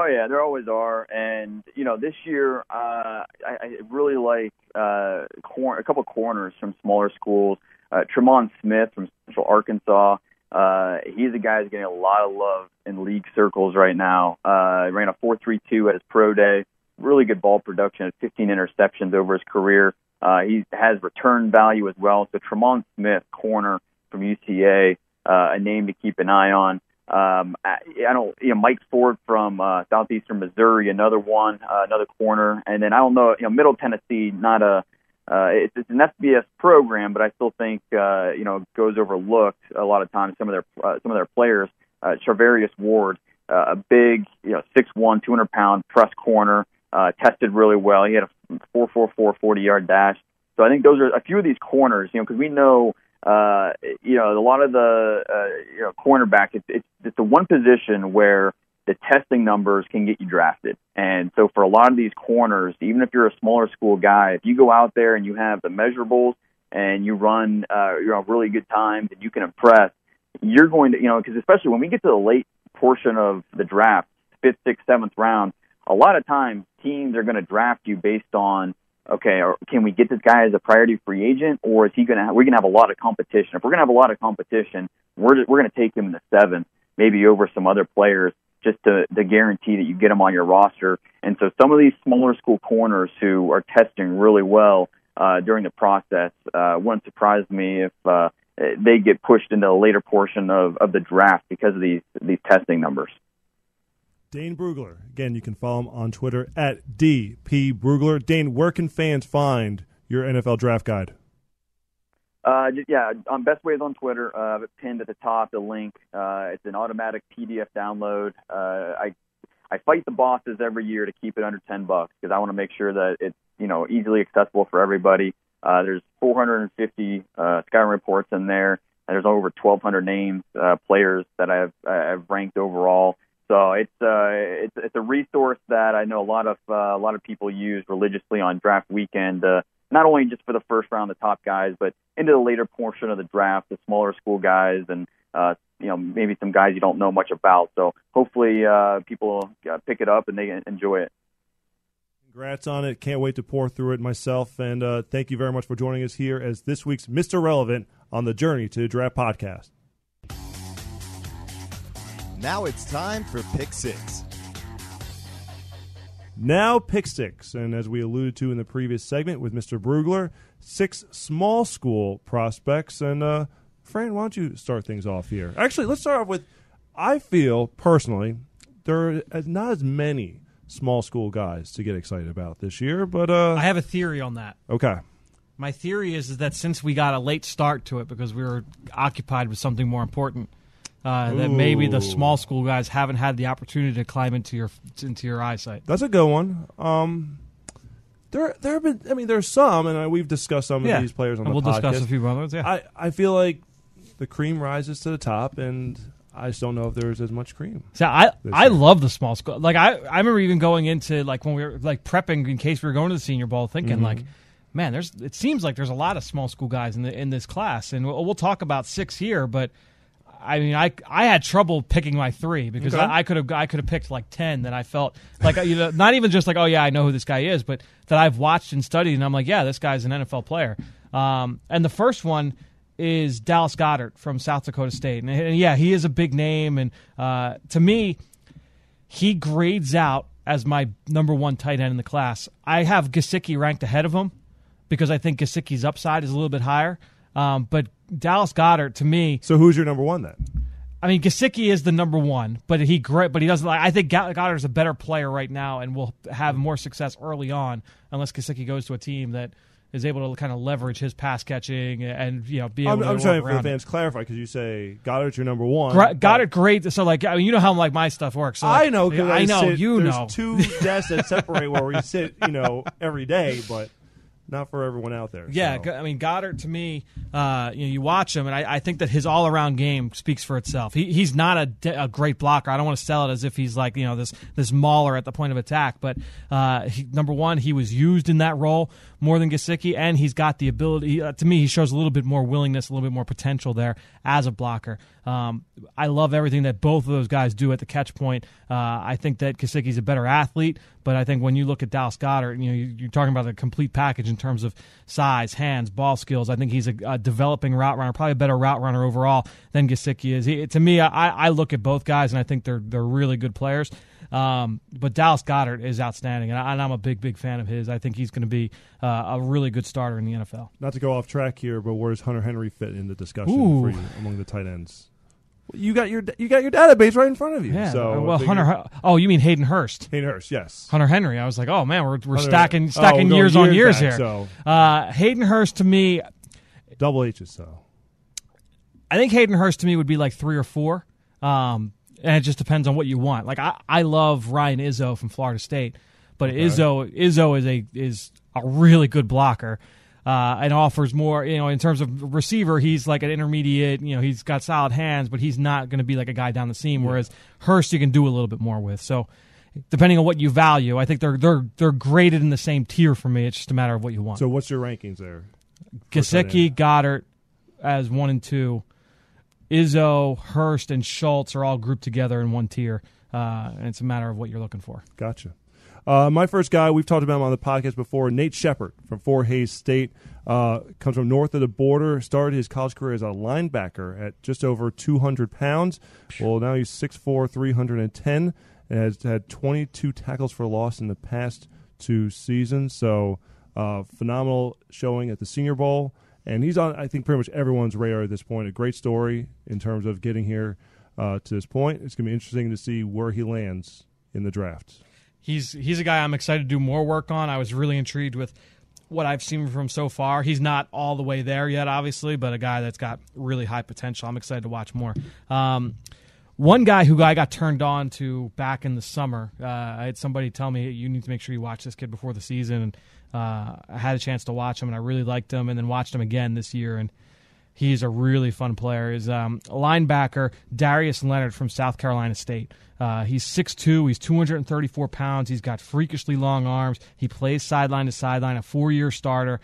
Oh yeah, there always are, and you know this year uh, I, I really like uh, cor- a couple corners from smaller schools. Uh, Tremon Smith from Central Arkansas. Uh, he's a guy who's getting a lot of love in league circles right now. Uh, he ran a 4.32 at his pro day. Really good ball production, 15 interceptions over his career. Uh, he has return value as well. So Tremon Smith, corner from UCA, uh, a name to keep an eye on. Um, I, I don't, you know, Mike Ford from uh, southeastern Missouri, another one, uh, another corner, and then I don't know, you know, Middle Tennessee, not a, uh, it's, it's an FBS program, but I still think, uh, you know, goes overlooked a lot of times. Some of their, uh, some of their players, uh, Charvarius Ward, uh, a big, you know, six one, two hundred pound press corner, uh, tested really well. He had a four four four forty yard dash. So I think those are a few of these corners, you know, because we know uh, you know, a lot of the uh, you know cornerback, it's, it's it's the one position where the testing numbers can get you drafted. And so for a lot of these corners, even if you're a smaller school guy, if you go out there and you have the measurables and you run uh, you know really good times and you can impress, you're going to you know because especially when we get to the late portion of the draft, fifth, sixth, seventh round, a lot of times teams are going to draft you based on okay, or can we get this guy as a priority free agent, or is he going to? We're going to have a lot of competition. If we're going to have a lot of competition, we're we're going to take him in the seventh, maybe over some other players, just to to guarantee that you get him on your roster. And so some of these smaller school corners who are testing really well uh, during the process uh, wouldn't surprise me if. Uh, they get pushed into a later portion of, of the draft because of these these testing numbers. Dane Brugler. Again, you can follow him on Twitter at DP Brugler. Dane, where can fans find your NFL draft guide? Uh, yeah, on Best Ways on Twitter, uh, pinned at the top, the link. Uh, it's an automatic PDF download. Uh, I I fight the bosses every year to keep it under ten bucks because I want to make sure that it's you know easily accessible for everybody. Uh, there's 450 uh, scouting reports in there. And There's over 1,200 names, uh, players that I've I've ranked overall. So it's uh, it's it's a resource that I know a lot of uh, a lot of people use religiously on draft weekend. Uh, not only just for the first round, the top guys, but into the later portion of the draft, the smaller school guys, and uh, you know maybe some guys you don't know much about. So hopefully uh, people uh, pick it up and they enjoy it. Congrats on it! Can't wait to pour through it myself. And uh, thank you very much for joining us here as this week's Mr. Relevant on the Journey to Draft podcast. Now it's time for Pick Six. Now, pick six. And as we alluded to in the previous segment with Mr. Brugler, six small school prospects. And, uh, Fran, why don't you start things off here? Actually, let's start off with I feel personally there are not as many small school guys to get excited about this year, but. Uh, I have a theory on that. Okay. My theory is, is that since we got a late start to it because we were occupied with something more important, uh, that maybe the small school guys haven't had the opportunity to climb into your into your eyesight. That's a good one. Um, there, there have been. I mean, there's some, and uh, we've discussed some yeah, of these players on and the we'll podcast. discuss a few others. Yeah, I, I feel like the cream rises to the top, and I just don't know if there's as much cream. So I I year. love the small school. Like I I remember even going into like when we were like prepping in case we were going to the Senior Bowl, thinking Mm-hmm. like, man, there's it seems like there's a lot of small school guys in the in this class, and we'll, we'll talk about six here, but. I mean, I I had trouble picking my three because Okay. I, could have I could have picked like ten that I felt like you know not even just like oh yeah I know who this guy is, but that I've watched and studied and I'm like yeah this guy's an NFL player. Um, and the first one is Dallas Goedert from South Dakota State, and, and yeah he is a big name, and uh, to me he grades out as my number one tight end in the class. I have Gesicki ranked ahead of him because I think Gesicki's upside is a little bit higher. Um, but Dallas Goedert, to me, So who's your number one then? I mean, Gesicki is the number one, but he great, but he doesn't. Like, I think Goedert is a better player right now, and will have more success early on, unless Gesicki goes to a team that is able to kind of leverage his pass catching and you know be able I'm, to. I'm trying for the it. fans to clarify because you say Goedert's your number one. Gra- Goedert, great. So like, I mean, you know how like my stuff works. So, like, I know because I know sit, you there's know. two desks that separate where we sit, you know, every day, but not for everyone out there. Yeah, so. I mean Goedert to me, uh, you know, you watch him, and I, I think that his all around game speaks for itself. He, he's not a, de- a great blocker. I don't want to sell it as if he's like you know this this mauler at the point of attack. But uh, he, number one, he was used in that role more than Gesicki, and he's got the ability. Uh, to me, he shows a little bit more willingness, a little bit more potential there as a blocker. Um, I love everything that both of those guys do at the catch point. Uh, I think that Gesicki's a better athlete, but I think when you look at Dallas Goedert, you know, you- you're talking about a complete package in terms of size, hands, ball skills. I think he's a, a developing route runner, probably a better route runner overall than Gesicki is. He, to me, I, I look at both guys and I think they're they're really good players. Um, but Dallas Goedert is outstanding, and, I, and I'm a big, big fan of his. I think he's going to be uh, a really good starter in the NFL. Not to go off track here, but where does Hunter Henry fit in the discussion Ooh. for you among the tight ends? You got your you got your database right in front of you. Yeah. So well, Hunter. Oh, you mean Hayden Hurst? Hayden Hurst, yes. Hunter Henry. I was like, oh man, we're we're Hunter- stacking oh, stacking we're years on years back, here. So Uh, Hayden Hurst to me, double H's. So I think Hayden Hurst to me would be like three or four. Um, and it just depends on what you want. Like I, I love Ryan Izzo from Florida State, but Izzo Izzo is a is a really good blocker. Uh, and offers more, you know, in terms of receiver, he's like an intermediate, you know, he's got solid hands, but he's not going to be like a guy down the seam. Whereas Hurst, you can do a little bit more with. So, depending on what you value, I think they're they're they're graded in the same tier for me. It's just a matter of what you want. so what's your rankings there? Gesicki. Goedert as one and two. Izzo, Hurst, and Schultz are all grouped together in one tier. Uh, and it's a matter of what you're looking for. Gotcha. Uh, my first guy, we've talked about him on the podcast before, Nate Shepherd from Fort Hays State. Uh, comes from north of the border. Started his college career as a linebacker at just over 200 pounds. Well, now he's 6'4", 310, and has had 22 tackles for loss in the past two seasons. So, uh, phenomenal showing at the Senior Bowl. And he's on, I think, pretty much everyone's radar at this point. A great story in terms of getting here uh, to this point. It's going to be interesting to see where he lands in the draft. He's he's a guy I'm excited to do more work on. I was really intrigued with what I've seen from so far. He's not all the way there yet, obviously, but a guy that's got really high potential. I'm excited to watch more. Um, one guy who I got turned on to back in the summer, uh, I had somebody tell me you need to make sure you watch this kid before the season, and uh, I had a chance to watch him, and I really liked him, and then watched him again this year, and he's a really fun player. Is um, linebacker Darius Leonard from South Carolina State. Uh, he's 6'2", he's 234 pounds, he's got freakishly long arms, he plays sideline to sideline, a four-year starter.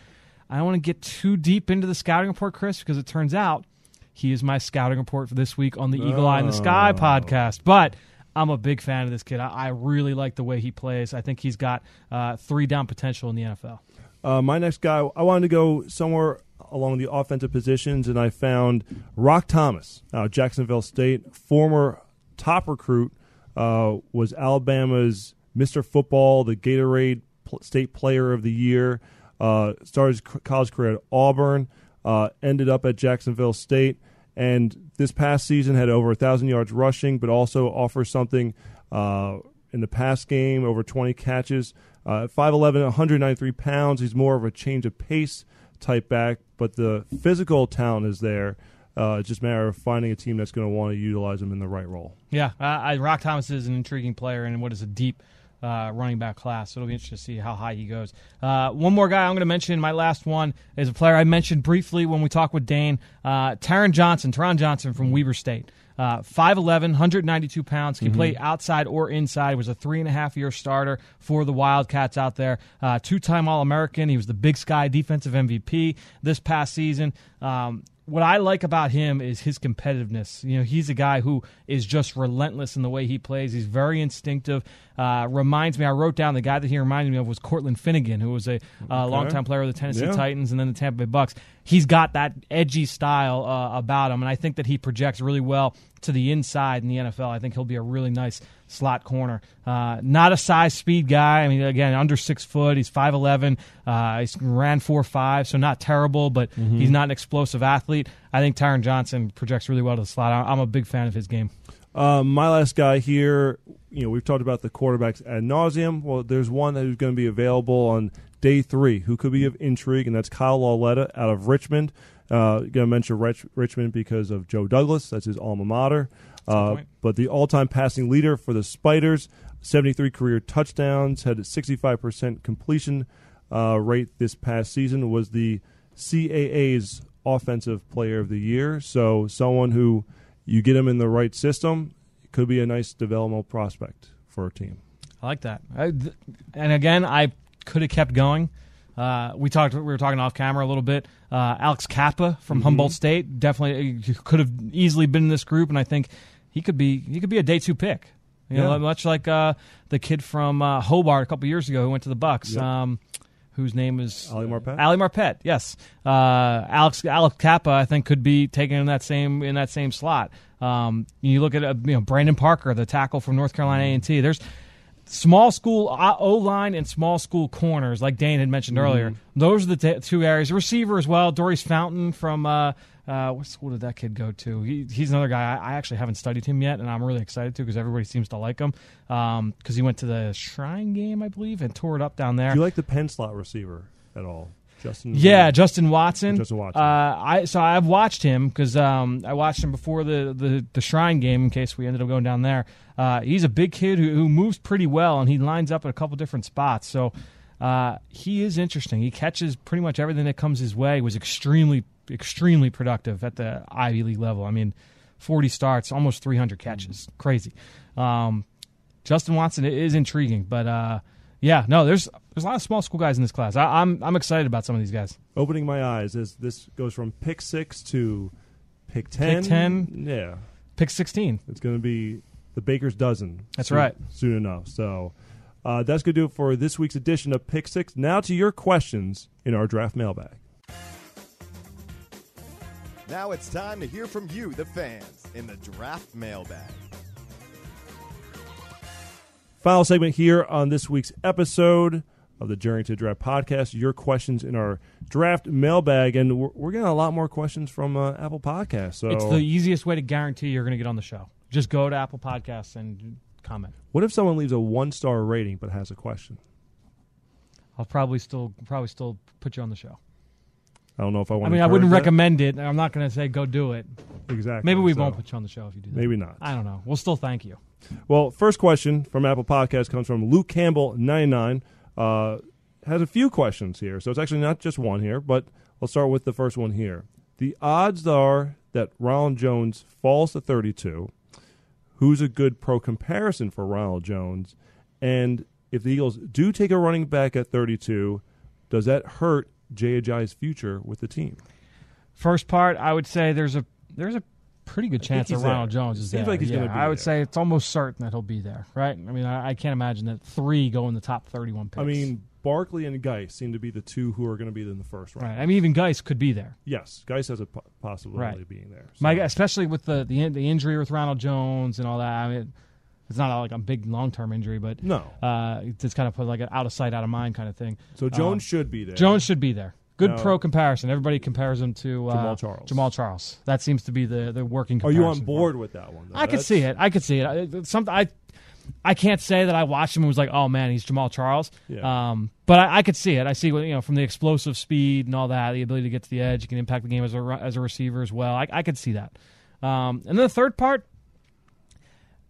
I don't want to get too deep into the scouting report, Chris, because it turns out he is my scouting report for this week on the Eagle Eye in the Sky Oh. podcast. But I'm a big fan of this kid. I, I really like the way he plays. I think he's got uh, three down potential in the NFL. Uh, my next guy, I wanted to go somewhere along the offensive positions, and I found Roc Thomas, uh, Jacksonville State, former top recruit, uh, was Alabama's Mr. Football, the Gatorade pl- State Player of the Year. Uh, started his c- college career at Auburn, uh, ended up at Jacksonville State, and this past season had over a thousand yards rushing, but also offers something uh, in the pass game, over 20 catches. Uh, 5'11", 193 pounds. He's more of a change of pace type back, but the physical talent is there. Uh, it's just a matter of finding a team that's going to want to utilize him in the right role. Yeah, uh, I, Roc Thomas is an intriguing player and what is a deep uh, running back class. So it'll be interesting to see how high he goes. Uh, one more guy I'm going to mention. My last one is a player I mentioned briefly when we talked with Dane. Uh, Taron Johnson, Taron Johnson from Weber State. Uh, 5'11", 192 pounds, can play outside or inside. Was a three and a half year starter for the Wildcats out there. Uh, Two time All American. He was the Big Sky defensive MVP this past season. Um, what I like about him is his competitiveness. You know, he's a guy who is just relentless in the way he plays. He's very instinctive. Uh, reminds me, I wrote down the guy that he reminded me of was Cortland Finnegan, who was a uh, longtime player of the Tennessee Yeah. Titans and then the Tampa Bay Bucks. He's got that edgy style uh, about him, and I think that he projects really well to the inside in the NFL. I think he'll be a really nice slot corner. Uh, not a size speed guy. I mean, again, under six foot. He's five eleven. Uh, he's ran four five, so not terrible, but he's not an explosive athlete. I think Taron Johnson projects really well to the slot. I'm a big fan of his game. Um, my last guy here, you know, we've talked about the quarterbacks ad nauseum. Well, there's one that is going to be available on day three who could be of intrigue, and that's Kyle Lauletta out of Richmond. Uh, going to mention Rich- Richmond because of Joe Douglas. That's his alma mater. Uh, but the all-time passing leader for the Spiders, 73 career touchdowns, had a 65% completion uh, rate this past season, was the CAA's Offensive Player of the Year. So someone who you get him in the right system could be a nice developmental prospect for a team. I like that. I, th- and again, I could have kept going. Uh, we talked. We were talking off camera a little bit. Uh, Alex Cappa from Humboldt State definitely uh, could have easily been in this group, and I think he could be. He could be a day two pick. You know, much like uh, the kid from uh, Hobart a couple years ago who went to the Bucks. Yep. Um, whose name is Ali Marpet? Ali Marpet, yes. Uh, Alex Alex Cappa, I think, could be taken in that same in that same slot. Um, you look at uh, you know Brandon Parker, the tackle from North Carolina A and T. There's small school O line and small school corners, like Dane had mentioned earlier. Those are the t- two areas. Receiver as well. Daurice Fountain from uh, uh, what school did that kid go to? He, he's another guy. I, I actually haven't studied him yet, and I'm really excited to because everybody seems to like him because he went to the Shrine game, I believe, and tore it up down there. Do you like the Penn slot receiver at all, Justin? Yeah, Justin Watson. Justin Watson. Uh, I so I've watched him because um, I watched him before the, the the Shrine game in case we ended up going down there. Uh, he's a big kid who, who moves pretty well and he lines up at a couple different spots. So uh, he is interesting. He catches pretty much everything that comes his way. He was extremely extremely productive at the Ivy League level. I mean, forty starts, almost three hundred catches, crazy. Um, Justin Watson is intriguing, but uh, yeah, no, there's there's a lot of small school guys in this class. I, I'm I'm excited about some of these guys. Opening my eyes as this goes from pick six to pick ten. Pick 10? Yeah, Pick 16. it's going to be the baker's dozen. That's soon- right. Soon enough. So Uh, that's going to do it for this week's edition of Pick Six. Now to your questions in our draft mailbag. Now it's time to hear from you, the fans, in the draft mailbag. Final segment here on this week's episode of the Journey to Draft podcast. Your questions in our draft mailbag, and we're, we're getting a lot more questions from uh, Apple Podcasts. So, It's the easiest way to guarantee you're going to get on the show. Just go to Apple Podcasts and comment. what if someone leaves a one star rating but has a question? I'll probably still probably still put you on the show. I don't know if I want. I mean, I wouldn't recommend it. I'm not going to say go do it. exactly. Maybe we so won't put you on the show if you do that. Maybe not. I don't know. We'll still thank you. Well, first question from Apple Podcast comes from Luke Campbell ninety nine. Uh, has a few questions here, so it's actually not just one here. But let's start with the first one here. The odds are that Ronald Jones falls to thirty two. Who's a good pro comparison for Ronald Jones? And if the Eagles do take a running back at thirty two, does that hurt Jay Ajayi's future with the team? First part, I would say there's a there's a pretty good chance that Ronald there. Jones is Seems there. like he's yeah, be I would there. say it's almost certain that he'll be there, right? I mean, I, I can't imagine that three go in the top 31 picks. I mean, Barkley and Guice seem to be the two who are going to be in the first round. right? I mean, even Guice could be there. Yes, Guice has a po- possibility Right. of being there. My, especially with the, the the injury with Ronald Jones and all that. I mean, it's not like a big long term injury, but no. uh, it's kind of put like an out of sight, out of mind kind of thing. So Jones um, should be there. Jones should be there. Good Now- pro comparison. Everybody compares him to uh, Jamaal Charles. Jamaal Charles. That seems to be the the working. Comparison are you comparison on board with that one? though? I could see it. I could see it. I, something I, I can't say that I watched him and was like, oh man, he's Jamaal Charles. Yeah. Um, but I, I could see it. I see you know from the explosive speed and all that, the ability to get to the edge. He can impact the game as a as a receiver as well. I, I could see that. Um, and then the third part,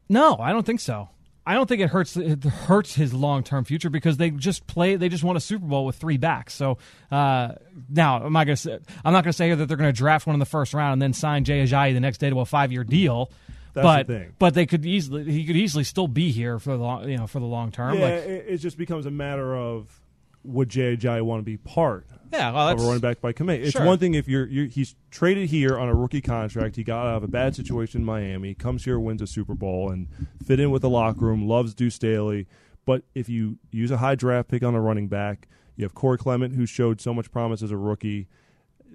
no, I don't think so. I don't think it hurts it hurts his long term future because they just play they just won a Super Bowl with three backs. So uh, now am I going to I'm not going to say here that they're going to draft one in the first round and then sign Jay Ajayi the next day to a five year deal. That's but the thing. but they could easily he could easily still be here for the long, you know for the long term. Yeah, Like it, it just becomes a matter of would Jay Ajayi want to be part yeah, well, of that's a running back by commit? It's Sure. one thing if you're, you're he's traded here on a rookie contract. He got out of a bad situation in Miami, comes here, wins a Super Bowl, and fit in with the locker room. Loves Deuce Staley. But if you use a high draft pick on a running back, you have Corey Clement who showed so much promise as a rookie.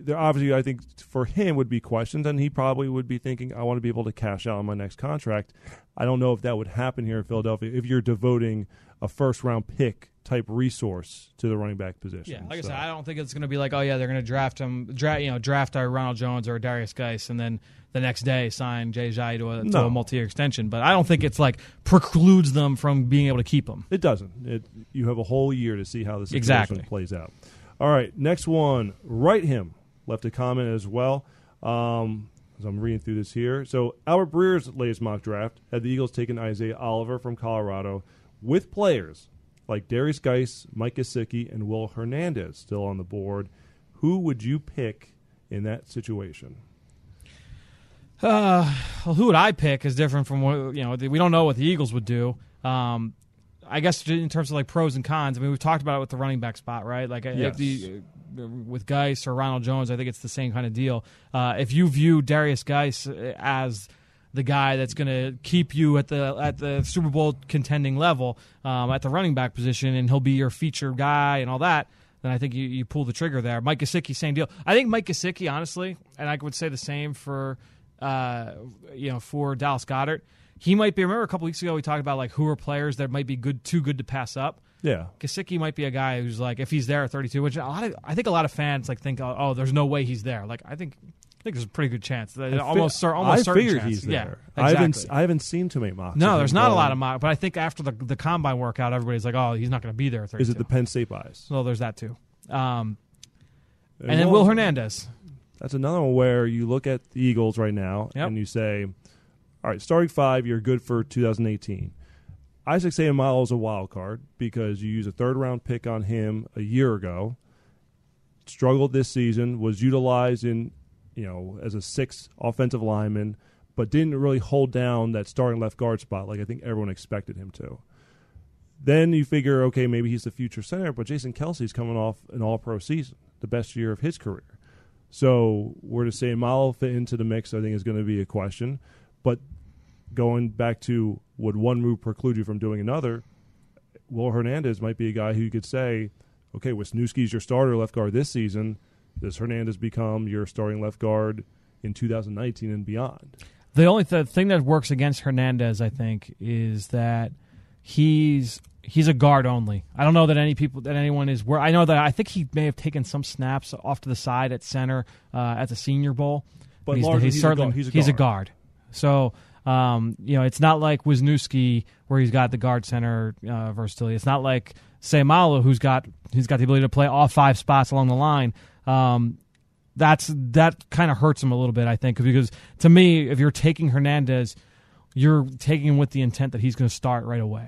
There obviously, I think for him would be questions, and he probably would be thinking, "I want to be able to cash out on my next contract." I don't know if that would happen here in Philadelphia if you're devoting a first round pick type resource to the running back position. Yeah, like So- I said, I don't think it's going to be like, oh yeah, they're going to draft him, draft you know, draft a Ronald Jones or Derrius Guice, and then the next day sign Jay Ajayi to a, No. a multi-year extension. But I don't think it's like precludes them from being able to keep him. It doesn't. It you have a whole year to see how this Exactly. plays out. All right, next one. Write him left a comment as well. Um, as I'm reading through this here, so Albert Breer's latest mock draft had the Eagles taking Isaiah Oliver from Colorado with players like Derrius Guice, Mike Gesicki, and Will Hernandez still on the board. Who would you pick in that situation? Uh, well, who would I pick is different from what you know. We don't know what the Eagles would do. Um, I guess in terms of like pros and cons. I mean, we've talked about it with the running back spot, right? Like Yes. if the with Guice or Ronald Jones, I think it's the same kind of deal. Uh, if you view Derrius Guice as the guy that's going to keep you at the at the Super Bowl contending level um, at the running back position, and he'll be your feature guy and all that. Then I think you, you pull the trigger there. Mike Gesicki, same deal. I think Mike Gesicki, honestly, and I would say the same for uh, you know for Dallas Goedert. He might be. Remember a couple weeks ago we talked about like who are players that might be good, too good to pass up. Yeah, Gesicki might be a guy who's like if he's there at 32, which a lot of I think a lot of fans like think oh, oh there's no way he's there. Like I think I think there's a pretty good chance. I fi- almost almost I certain figured chance. he's Yeah, there. I haven't. I haven't seen too many mocks. no, there's not a lot of mock, but I think after the the combine workout, everybody's like, oh, he's not going to be there at 32. Is it the Penn State bias? well, there's that too. Um, and then Will Hernandez. That's another one where you look at the Eagles right now Yep. and you say, all right, starting five, you're good for 2018. Isaac Seumalo is a wild card because you use a third round pick on him a year ago. Struggled this season, was utilized in, you know, as a sixth offensive lineman, but didn't really hold down that starting left guard spot like I think everyone expected him to. Then you figure, okay, maybe he's the future center, but Jason Kelce's coming off an all pro season, the best year of his career. So where to Seumalo fit into the mix, I think is going to be a question. But going back to would one move preclude you from doing another? Will Hernandez might be a guy who you could say, okay, Wisniewski's your starter left guard this season. Does Hernandez become your starting left guard in 2019 and beyond? The only th- thing that works against Hernandez, I think, is that he's he's a guard only. I don't know that any people that anyone is where I know that I think he may have taken some snaps off to the side at center uh, at the Senior Bowl. But he's, largely he's, he's a certainly guard- he's a he's a guard. So um, you know, it's not like Wisniewski where he's got the guard center uh, versatility. It's not like Seumalo who's got he's got the ability to play all five spots along the line. Um, that's that kind of hurts him a little bit, I think, because to me, if you're taking Hernandez, you're taking him with the intent that he's going to start right away.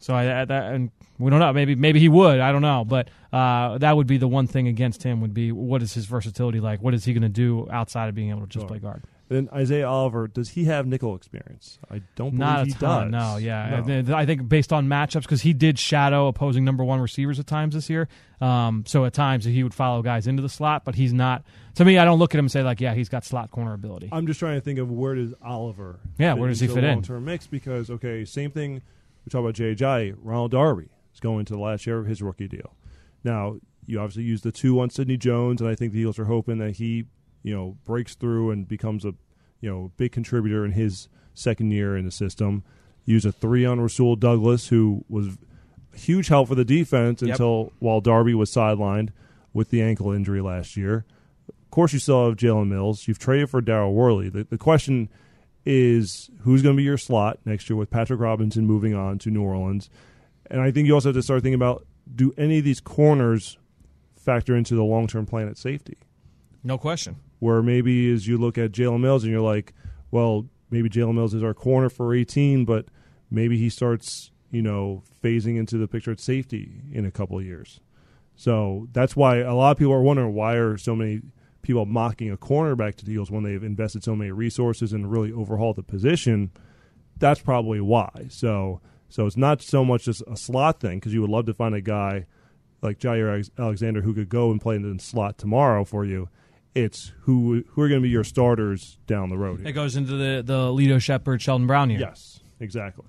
So I, I that, and we don't know. Maybe maybe he would. I don't know. But uh, that would be the one thing against him would be what is his versatility like? What is he going to do outside of being able to just Sure. play guard? Then Isaiah Oliver, does he have nickel experience? I don't believe Not a he ton. does. No, yeah. No. I, I think based on matchups, because he did shadow opposing number one receivers at times this year. Um, so at times he would follow guys into the slot, but he's not. To me, I don't look at him and say like, yeah, he's got slot corner ability. I'm just trying to think of where does Oliver Yeah, where does he fit in? long-term mix because okay, same thing we talk about JJ, Ronald Darby is going to the last year of his rookie deal. Now, you obviously use the two on Sidney Jones and I think the Eagles are hoping that he, you know, breaks through and becomes a, you know, big contributor in his second year in the system. Use a 3 on Rasul Douglas who was a huge help for the defense Yep. until while Darby was sidelined with the ankle injury last year. Of course, you still have Jalen Mills. You've traded for Daryl Worley. The, the question is who's going to be your slot next year with Patrick Robinson moving on to New Orleans. And I think you also have to start thinking about do any of these corners factor into the long term plan at safety? No question. Where maybe as you look at Jalen Mills and you're like, well, maybe Jalen Mills is our corner for 18, but maybe he starts, you know, phasing into the picture at safety in a couple of years. So that's why a lot of people are wondering why are so many people mocking a cornerback to the Eagles when they've invested so many resources and really overhauled the position. That's probably why. So so it's not so much just a slot thing because you would love to find a guy like Jaire Alex- Alexander who could go and play in the slot tomorrow for you. It's who who are going to be your starters down the road. It goes into the the Lito Sheppard, Sheldon Brown here. Yes, exactly.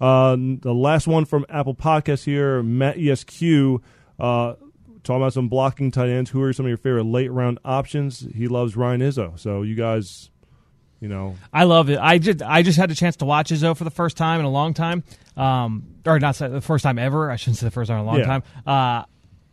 Um, the last one from Apple Podcast here, Matt ESQ, uh, talking about some blocking tight ends. Who are some of your favorite late round options? He loves Ryan Izzo. So you guys, you know, I love it. I just I just had a chance to watch Izzo for the first time in a long time, um, or not the first time ever. I shouldn't say the first time in a long Yeah. time. Uh,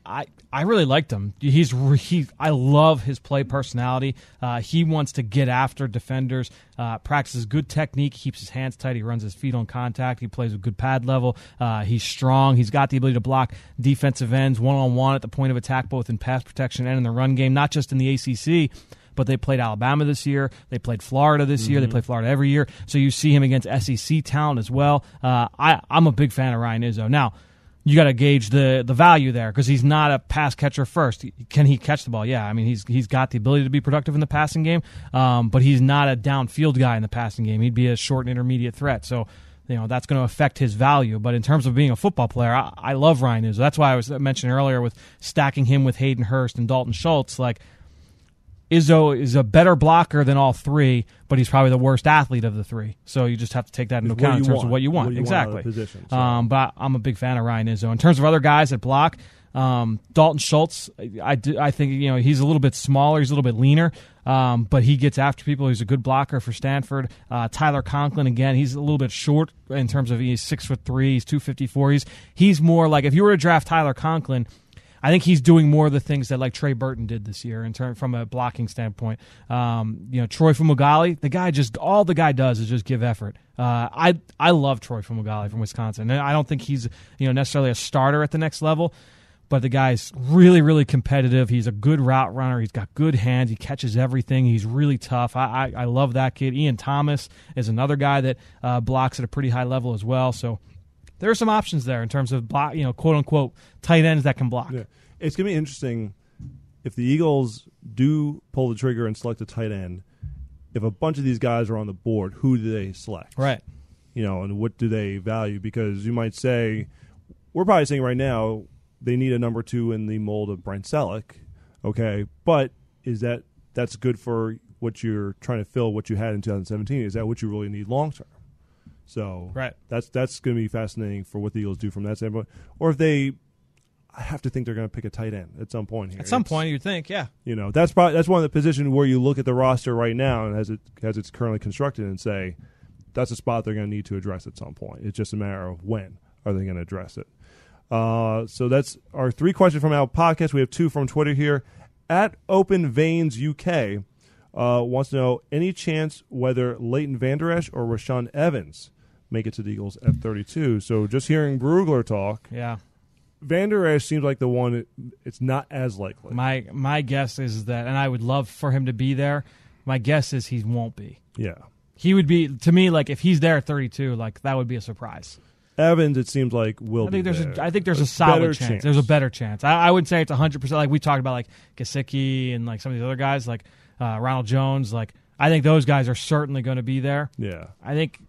I I really liked him. He's he. I love his play personality. Uh, he wants to get after defenders. Uh, practices good technique. Keeps his hands tight. He runs his feet on contact. He plays with good pad level. Uh, he's strong. He's got the ability to block defensive ends one on one at the point of attack, both in pass protection and in the run game. Not just in the ACC but they played Alabama this year. They played Florida this year. They play Florida every year. So you see him against SEC talent as well. Uh, I, I'm a big fan of Ryan Izzo. Now, you got to gauge the the value there because he's not a pass catcher first. Can he catch the ball? Yeah, I mean he's he's got the ability to be productive in the passing game, um, but he's not a downfield guy in the passing game. He'd be a short and intermediate threat. So you know that's going to affect his value. But in terms of being a football player, I, I love Ryan Izzo. That's why I was mentioning earlier with stacking him with Hayden Hurst and Dalton Schultz. Like Izzo is a better blocker than all three, but he's probably the worst athlete of the three. So you just have to take that into account in terms want. of what you want. What you want exactly. the position, so. Um, but I'm a big fan of Ryan Izzo. In terms of other guys that block, um, Dalton Schultz, I, do- I think you know he's a little bit smaller, he's a little bit leaner, um, but he gets after people. He's a good blocker for Stanford. Uh, Tyler Conklin again, he's a little bit short in terms of he's six foot three, he's two fifty four. He's he's more like if you were to draft Tyler Conklin. I think he's doing more of the things that like Trey Burton did this year in term from a blocking standpoint. Um, you know, Troy Fumagalli, the guy just all the guy does is just give effort. Uh, I I love Troy Fumagalli from Wisconsin. And I don't think he's you know necessarily a starter at the next level, but the guy's really really competitive. He's a good route runner. He's got good hands. He catches everything. He's really tough. I I, I love that kid. Ian Thomas is another guy that uh, blocks at a pretty high level as well. So there are some options there in terms of block, you know, quote unquote tight ends that can block. Yeah. It's going to be interesting if the Eagles do pull the trigger and select a tight end. If a bunch of these guys are on the board, who do they select? Right. You know, and what do they value? Because you might say, we're probably saying right now they need a number two in the mold of Brent Celek. Okay, but is that that's good for what you're trying to fill? What you had in 2017 is that what you really need long term? So Right. that's that's going to be fascinating for what the Eagles do from that standpoint, or if they. I have to think they're going to pick a tight end at some point here. At some It's- point, you'd think, yeah. you know, that's probably that's one of the positions where you look at the roster right now and as it as it's currently constructed and say that's a spot they're going to need to address at some point. It's just a matter of when are they going to address it. Uh, so that's our three questions from our podcast. We have two from Twitter here. At Open Veins UK uh, wants to know any chance whether Leighton Vander Esch or Rashaan Evans make it to the Eagles at 32. So just hearing Brugler talk, Yeah. Vander Esch seems like the one. It, it's not as likely. My my guess is that, and I would love for him to be there. My guess is he won't be. yeah. He would be to me like if he's there at 32, like that would be a surprise. Evans, it seems like will. I think be there's there. a I think there's a, better solid chance. There's a better chance. I, I would say it's 100 percent. Like we talked about, like Gesicki and like some of these other guys, like uh, Ronald Jones. Like I think those guys are certainly going to be there. Yeah, I think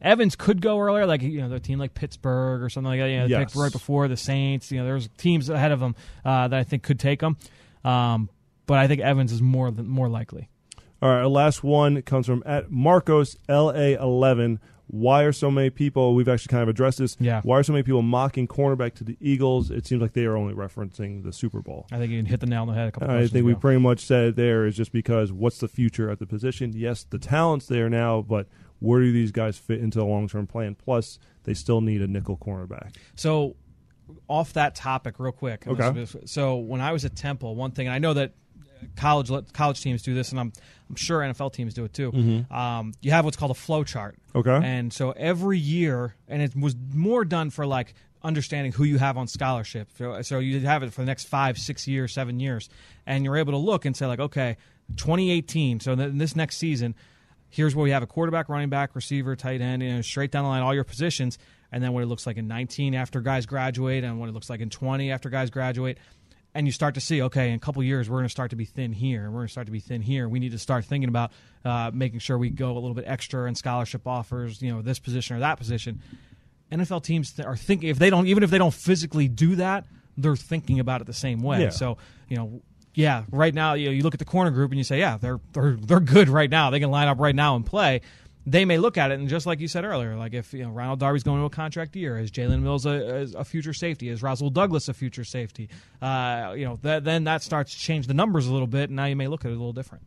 Evans could go earlier, like you know, the team like Pittsburgh or something like that. You know, Yes. picked right before the Saints. You know, there's teams ahead of them uh, that I think could take them. Um, but I think Evans is more than more likely. All right, our last one comes from at Marcos LA11. Why are so many people? We've actually kind of addressed this. Yeah. Why are so many people mocking cornerback to the Eagles? It seems like they are only referencing the Super Bowl. I think you can hit the nail on the head a couple. I think we pretty much said it there is just because what's the future at the position? Yes, the talent's there now, but where do these guys fit into the long term plan? Plus, they still need a nickel cornerback. So, off that topic, real quick. Okay. So when I was at Temple, one thing and I know that college college teams do this, and I'm I'm sure NFL teams do it too. Um, you have what's called a flow chart. Mm-hmm. Okay. And so every year, and it was more done for like understanding who you have on scholarship. So, so you have it for the next five, six years, seven years, and you're able to look and say like, okay, 2018. So in this next season, here's where we have a quarterback, running back, receiver, tight end, you know, straight down the line, all your positions, and then what it looks like in 19 after guys graduate, and what it looks like in 20 after guys graduate. And you start to see, okay, in a couple years, we're going to start to be thin here. We're going to start to be thin here. We need to start thinking about uh, making sure we go a little bit extra in scholarship offers, you know, this position or that position. NFL teams are thinking if they don't, even if they don't physically do that, they're thinking about it the same way. Yeah. So you know, yeah, right now you know, you look at the corner group and you say, yeah, they're they're they're good right now. They can line up right now and play. They may look at it and just like you said earlier, like if you know Ronald Darby's going to a contract year, is Jalen Mills a, a future safety, is Rasul Douglas a future safety? Uh, you know, that, then that starts to change the numbers a little bit, and now you may look at it a little different.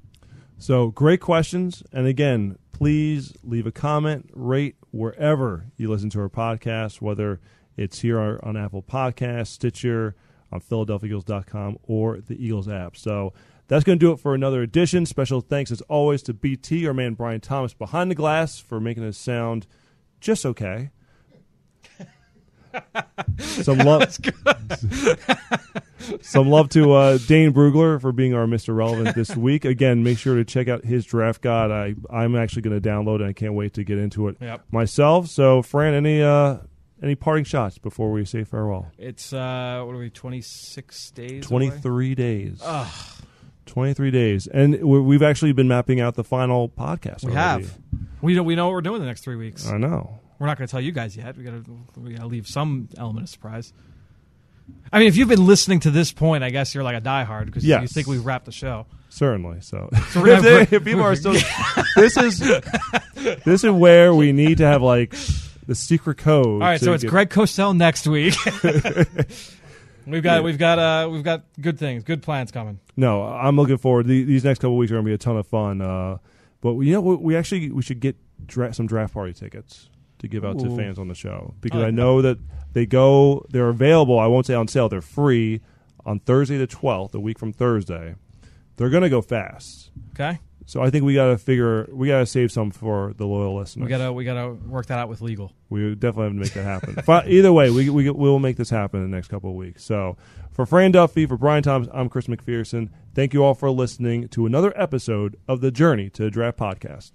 So great questions. And again, please leave a comment, rate wherever you listen to our podcast, whether it's here on Apple Podcasts, Stitcher, on PhiladelphiaEagles.com, or the Eagles app. So that's going to do it for another edition. Special thanks, as always, to BT, our man Brian Thomas behind the glass, for making us sound just okay. Some love, some love to uh, Dane Brugler for being our Mr. Relevant this week. Again, make sure to check out his draft guide. I I'm actually going to download it. and I can't wait to get into it Yep. myself. So, Fran, any uh, any parting shots before we say farewell? It's uh, what are we? Twenty six days. Twenty three days. 23 days. And we- we've actually been mapping out the final podcast. We already. have. We know we know what we're doing the next three weeks. I know. We're not going to tell you guys yet. We got to we got to leave some element of surprise. I mean, if you've been listening to this point, I guess you're like a diehard because you think we've wrapped the show. Certainly. So, So we're if, they- if people are still, this is this is where we need to have like the secret code. All right, so it's get- Greg Cosell next week. we've got Yeah. we've got uh we've got good things, good plans coming. No, I'm looking forward. The- These next couple weeks are going to be a ton of fun. Uh, but you know, what? we actually we should get dra- some draft party tickets to give out to fans on the show because I I know that they go. They're available. I won't say on sale. They're free on Thursday the 12th, a week from Thursday. They're going to go fast. Okay, So I think we got to figure. We got to save some for the loyal listeners. we gotta we gotta work that out with legal. We definitely have to make that happen. Either way, we, we will make this happen in the next couple of weeks. So, for Fran Duffy, for Brian Thomas, I'm Chris McPherson. Thank you all for listening to another episode of the Journey to Draft Podcast.